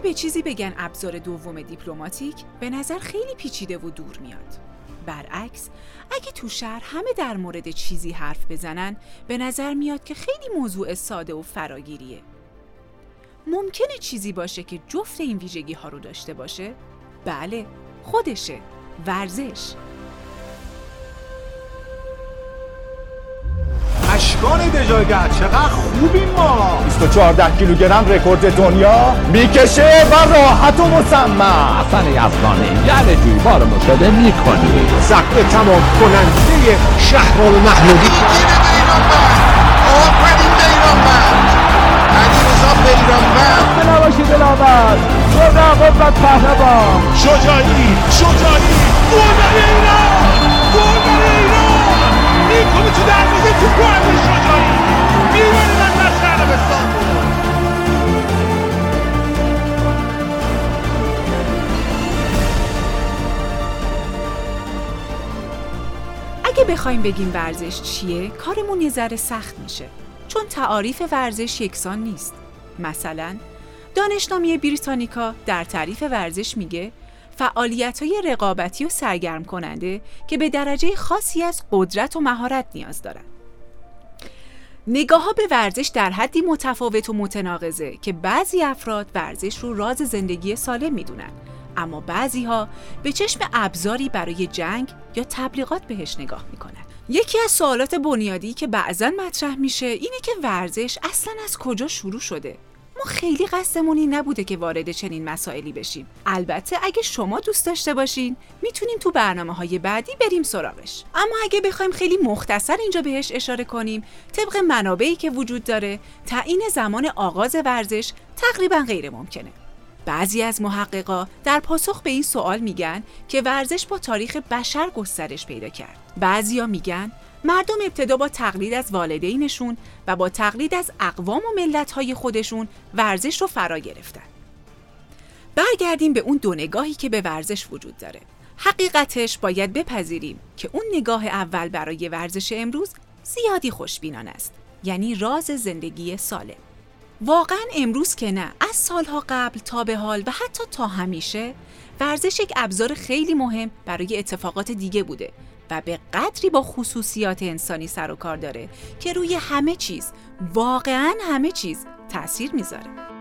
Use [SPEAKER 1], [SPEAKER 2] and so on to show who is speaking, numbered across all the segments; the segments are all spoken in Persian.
[SPEAKER 1] اگه به چیزی بگن ابزار دوم دیپلماتیک به نظر خیلی پیچیده و دور میاد. برعکس اگه تو شهر همه در مورد چیزی حرف بزنن به نظر میاد که خیلی موضوع ساده و فراگیریه. ممکنه چیزی باشه که جفت این ویژگی ها رو داشته باشه؟ بله خودشه. ورزش.
[SPEAKER 2] اشکان دژاگر چقدر خوبیم ما.
[SPEAKER 3] 214 کیلوگرم رکورد دنیا می‌کشه و راحت و مسمم
[SPEAKER 4] حسن یزدانی یعنی جوی بار مشاهده می‌کنی.
[SPEAKER 2] سقف تمام کننده شهر المحمودی
[SPEAKER 5] آفرین به ایران علیرضا پیرانوند
[SPEAKER 3] نباشی دلاور خدا قوت پهلوان.
[SPEAKER 2] شجاعی شجاعی. گلدن ایران.
[SPEAKER 1] اگه بخوایم بگیم ورزش چیه کارمون یه ذره سخت میشه. چون تعاریف ورزش یکسان نیست. مثلا دانشنامه بریتانیکا در تعریف ورزش میگه فعالیت های رقابتی و سرگرم کننده که به درجه خاصی از قدرت و مهارت نیاز دارند. نگاه ها به ورزش در حدی متفاوت و متناقضه که بعضی افراد ورزش رو راز زندگی سالم می‌دونن اما بعضی ها به چشم ابزاری برای جنگ یا تبلیغات بهش نگاه می‌کنن. یکی از سوالات بنیادی که بعضا مطرح میشه اینه که ورزش اصلا از کجا شروع شده ما خیلی قصدمون نبوده که وارد چنین مسائلی بشیم. البته اگه شما دوست داشته باشین می‌تونیم تو برنامه های بعدی بریم سراغش. اما اگه بخوایم خیلی مختصر اینجا بهش اشاره کنیم طبق منابعی که وجود داره تعیین زمان آغاز ورزش تقریبا غیر ممکنه. بعضی از محققا در پاسخ به این سوال میگن که ورزش با تاریخ بشر گسترش پیدا کرد. بعضیا میگن مردم ابتدا با تقلید از والدینشون و با تقلید از اقوام و ملت‌های خودشون ورزش رو فرا گرفتن. برگردیم به اون دو نگاهی که به ورزش وجود داره. حقیقتش باید بپذیریم که اون نگاه اول برای ورزش امروز زیادی خوشبینان است. یعنی راز زندگی سالم. واقعا امروز که نه از سالها قبل تا به حال و حتی تا همیشه ورزش یک ابزار خیلی مهم برای اتفاقات دیگه بوده و به قدری با خصوصیات انسانی سر و کار داره که روی همه چیز واقعا همه چیز تاثیر می‌ذاره.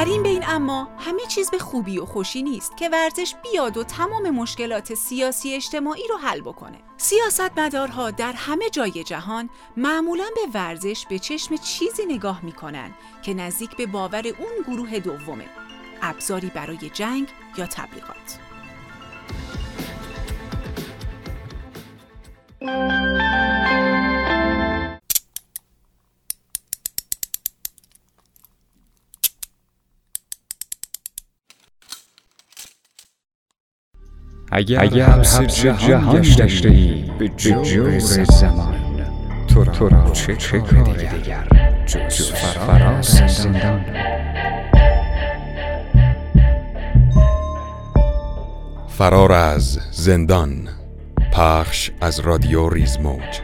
[SPEAKER 1] در این بین اما همه چیز به خوبی و خوشی نیست که ورزش بیاد و تمام مشکلات سیاسی اجتماعی رو حل بکنه. سیاستمدارها در همه جای جهان معمولا به ورزش به چشم چیزی نگاه می‌کنن که نزدیک به باور اون گروه دومه. ابزاری برای جنگ یا تبلیغات.
[SPEAKER 4] اگر, اگر سر جهان گشته ای به جور زمان تو را, تو را چه, چه کاری دیگر؟ جز فراز زندان.
[SPEAKER 6] فرار از زندان پخش از رادیو ریزموج.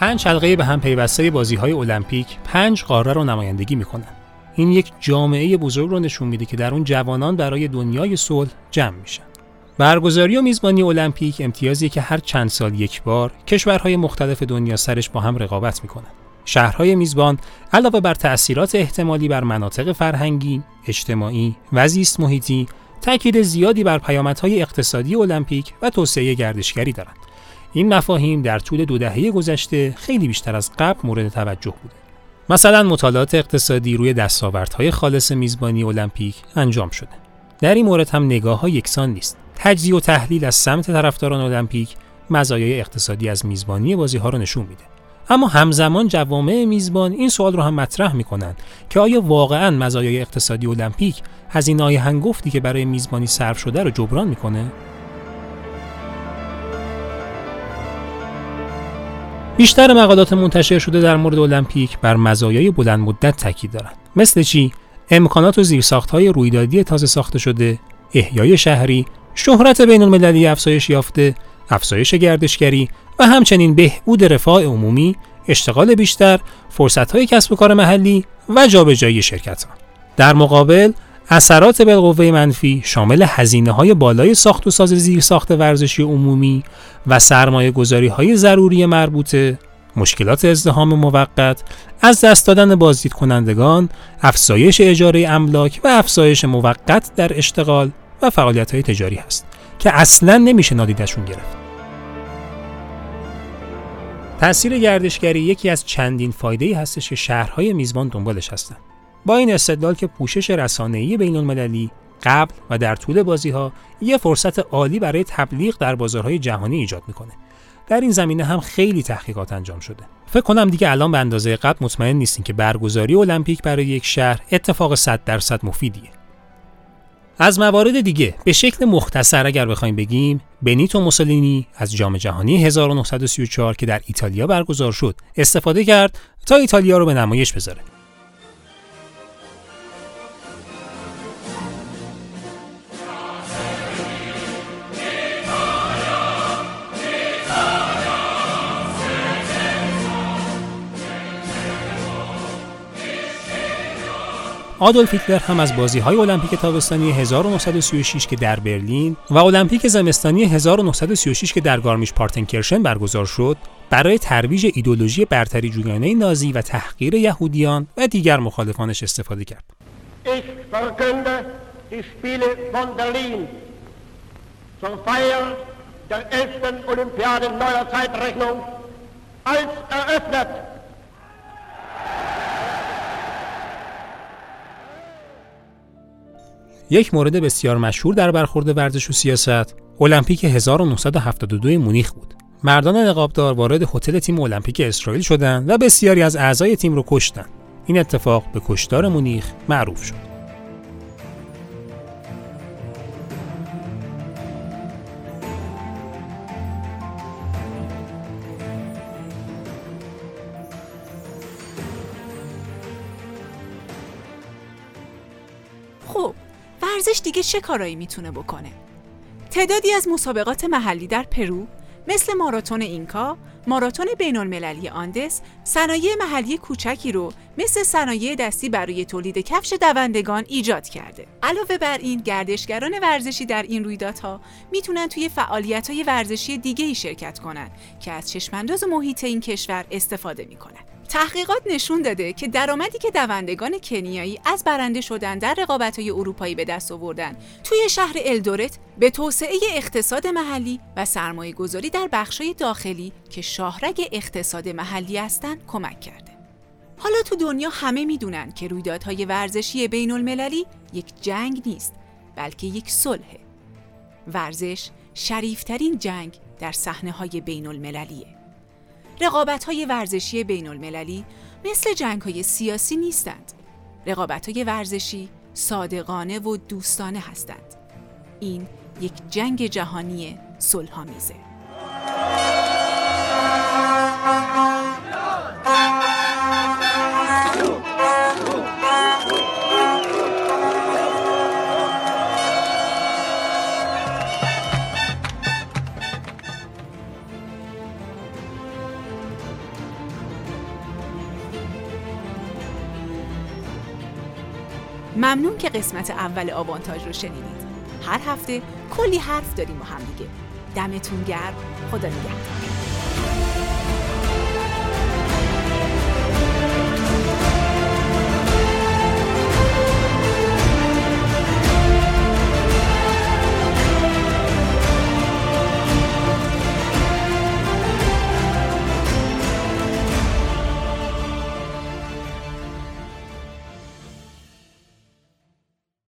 [SPEAKER 7] پنج حلقه به هم پیوسته بازی های المپیک پنج قاره رو نمایندگی می‌کنن. این یک جامعه بزرگ رو نشون میده که در اون جوانان برای دنیای صلح جمع میشن. برگزاری و میزبانی المپیک امتیازی که هر چند سال یک بار کشورهای مختلف دنیا سرش با هم رقابت می‌کنن. شهرهای میزبان علاوه بر تأثیرات احتمالی بر مناطق فرهنگی، اجتماعی و زیست محیطی، تاکید زیادی بر پیامدهای اقتصادی المپیک و توسعه گردشگری دارند. این مفاهیم در طول دو دهه گذشته خیلی بیشتر از قبل مورد توجه بوده. مثلا مطالعات اقتصادی روی دستاوردهای خالص میزبانی المپیک انجام شده. در این مورد هم نگاه ها یکسان نیست. تجزیه و تحلیل از سمت طرفداران المپیک مزایای اقتصادی از میزبانی بازی ها رو نشون میده. اما همزمان جوامع میزبان این سوال رو هم مطرح می‌کنن که آیا واقعا مزایای اقتصادی المپیک هزینه های هنگفتی که برای میزبانی صرف شده رو جبران می‌کنه؟ بیشتر مقالات منتشر شده در مورد المپیک بر مزایای بلند مدت تاکید دارند. مثل چی؟ امکانات و زیرساختهای رویدادی تازه ساخته شده، احیای شهری، شهرت بین المللی افزایش یافته، افزایش گردشگری و همچنین بهبود رفاه عمومی، اشتغال بیشتر، فرصتهای کسب و کار محلی و جابجایی شرکت ها. در مقابل اثرات بالقوه منفی شامل هزینه های بالای ساخت و ساز زیر ساخت ورزشی عمومی و سرمایه گذاری های ضروری مربوطه مشکلات ازدهام موقت، از دست دادن بازدید کنندگان، افزایش اجاره املاک و افزایش موقت در اشتغال و فعالیت های تجاری هست که اصلا نمیشه نادیدشون گرفت. تأثیر گردشگری یکی از چندین فایده هستش که شهرهای میزبان دنبالش هستند. با این استدلال که پوشش رسانه‌ای بین المللی قبل و در طول بازی ها یه فرصت عالی برای تبلیغ در بازارهای جهانی ایجاد می‌کنه. در این زمینه هم خیلی تحقیقات انجام شده. فکر کنم دیگه الان به اندازه قبل مطمئن نیستین که برگزاری المپیک برای یک شهر اتفاق 100 درصد مفیدیه. از موارد دیگه به شکل مختصر اگر بخوایم بگیم بنیتو موسولینی از جام جهانی 1934 که در ایتالیا برگزار شد استفاده کرد تا ایتالیا رو به نمایش بذاره آدولف هیتلر هم از بازی های المپیک تابستانی 1936 که در برلین و المپیک زمستانی 1936 که در گارمیش پارتنکرشن برگزار شد برای ترویج ایدولوژی برتری جویانه نازی و تحقیر یهودیان و دیگر مخالفانش استفاده کرد. یک مورد بسیار مشهور در برخورد ورزش و سیاست المپیک 1972 مونیخ بود. مردان نقابدار وارد هتل تیم المپیک اسرائیل شدند و بسیاری از اعضای تیم رو کشتند. این اتفاق به کشتار مونیخ معروف شد.
[SPEAKER 1] ورزش دیگه چه کارایی می‌تونه بکنه؟ تعدادی از مسابقات محلی در پرو مثل ماراتون اینکا، ماراتون بین المللی آندس، صنایع محلی کوچکی رو مثل صنایع دستی برای تولید کفش دوندگان ایجاد کرده. علاوه بر این، گردشگران ورزشی در این رویدادها می‌تونن توی فعالیت‌های ورزشی دیگه ای شرکت کنند که از چشمانداز محیط این کشور استفاده می‌کنن. تحقیقات نشون داده که درآمدی که دوندگان کنیایی از برنده شدن در رقابت‌های اروپایی به دست آوردن توی شهر الدورت به توسعه اقتصاد محلی و سرمایه گذاری در بخشای داخلی که شاهرگ اقتصاد محلی هستند کمک کرده. حالا تو دنیا همه می‌دونن که رویدادهای ورزشی بین المللی یک جنگ نیست بلکه یک صلحه. ورزش شریفترین جنگ در صحنه های بین المللیه. رقابت های ورزشی بین المللی مثل جنگ های سیاسی نیستند. رقابت های ورزشی صادقانه و دوستانه هستند. این یک جنگ جهانی صلحآمیزه. ممنون که قسمت اول آوانتاژ رو شنیدید. هر هفته کلی حرف داریم و هم دیگه. دمتون گرم. خدا نگهدار.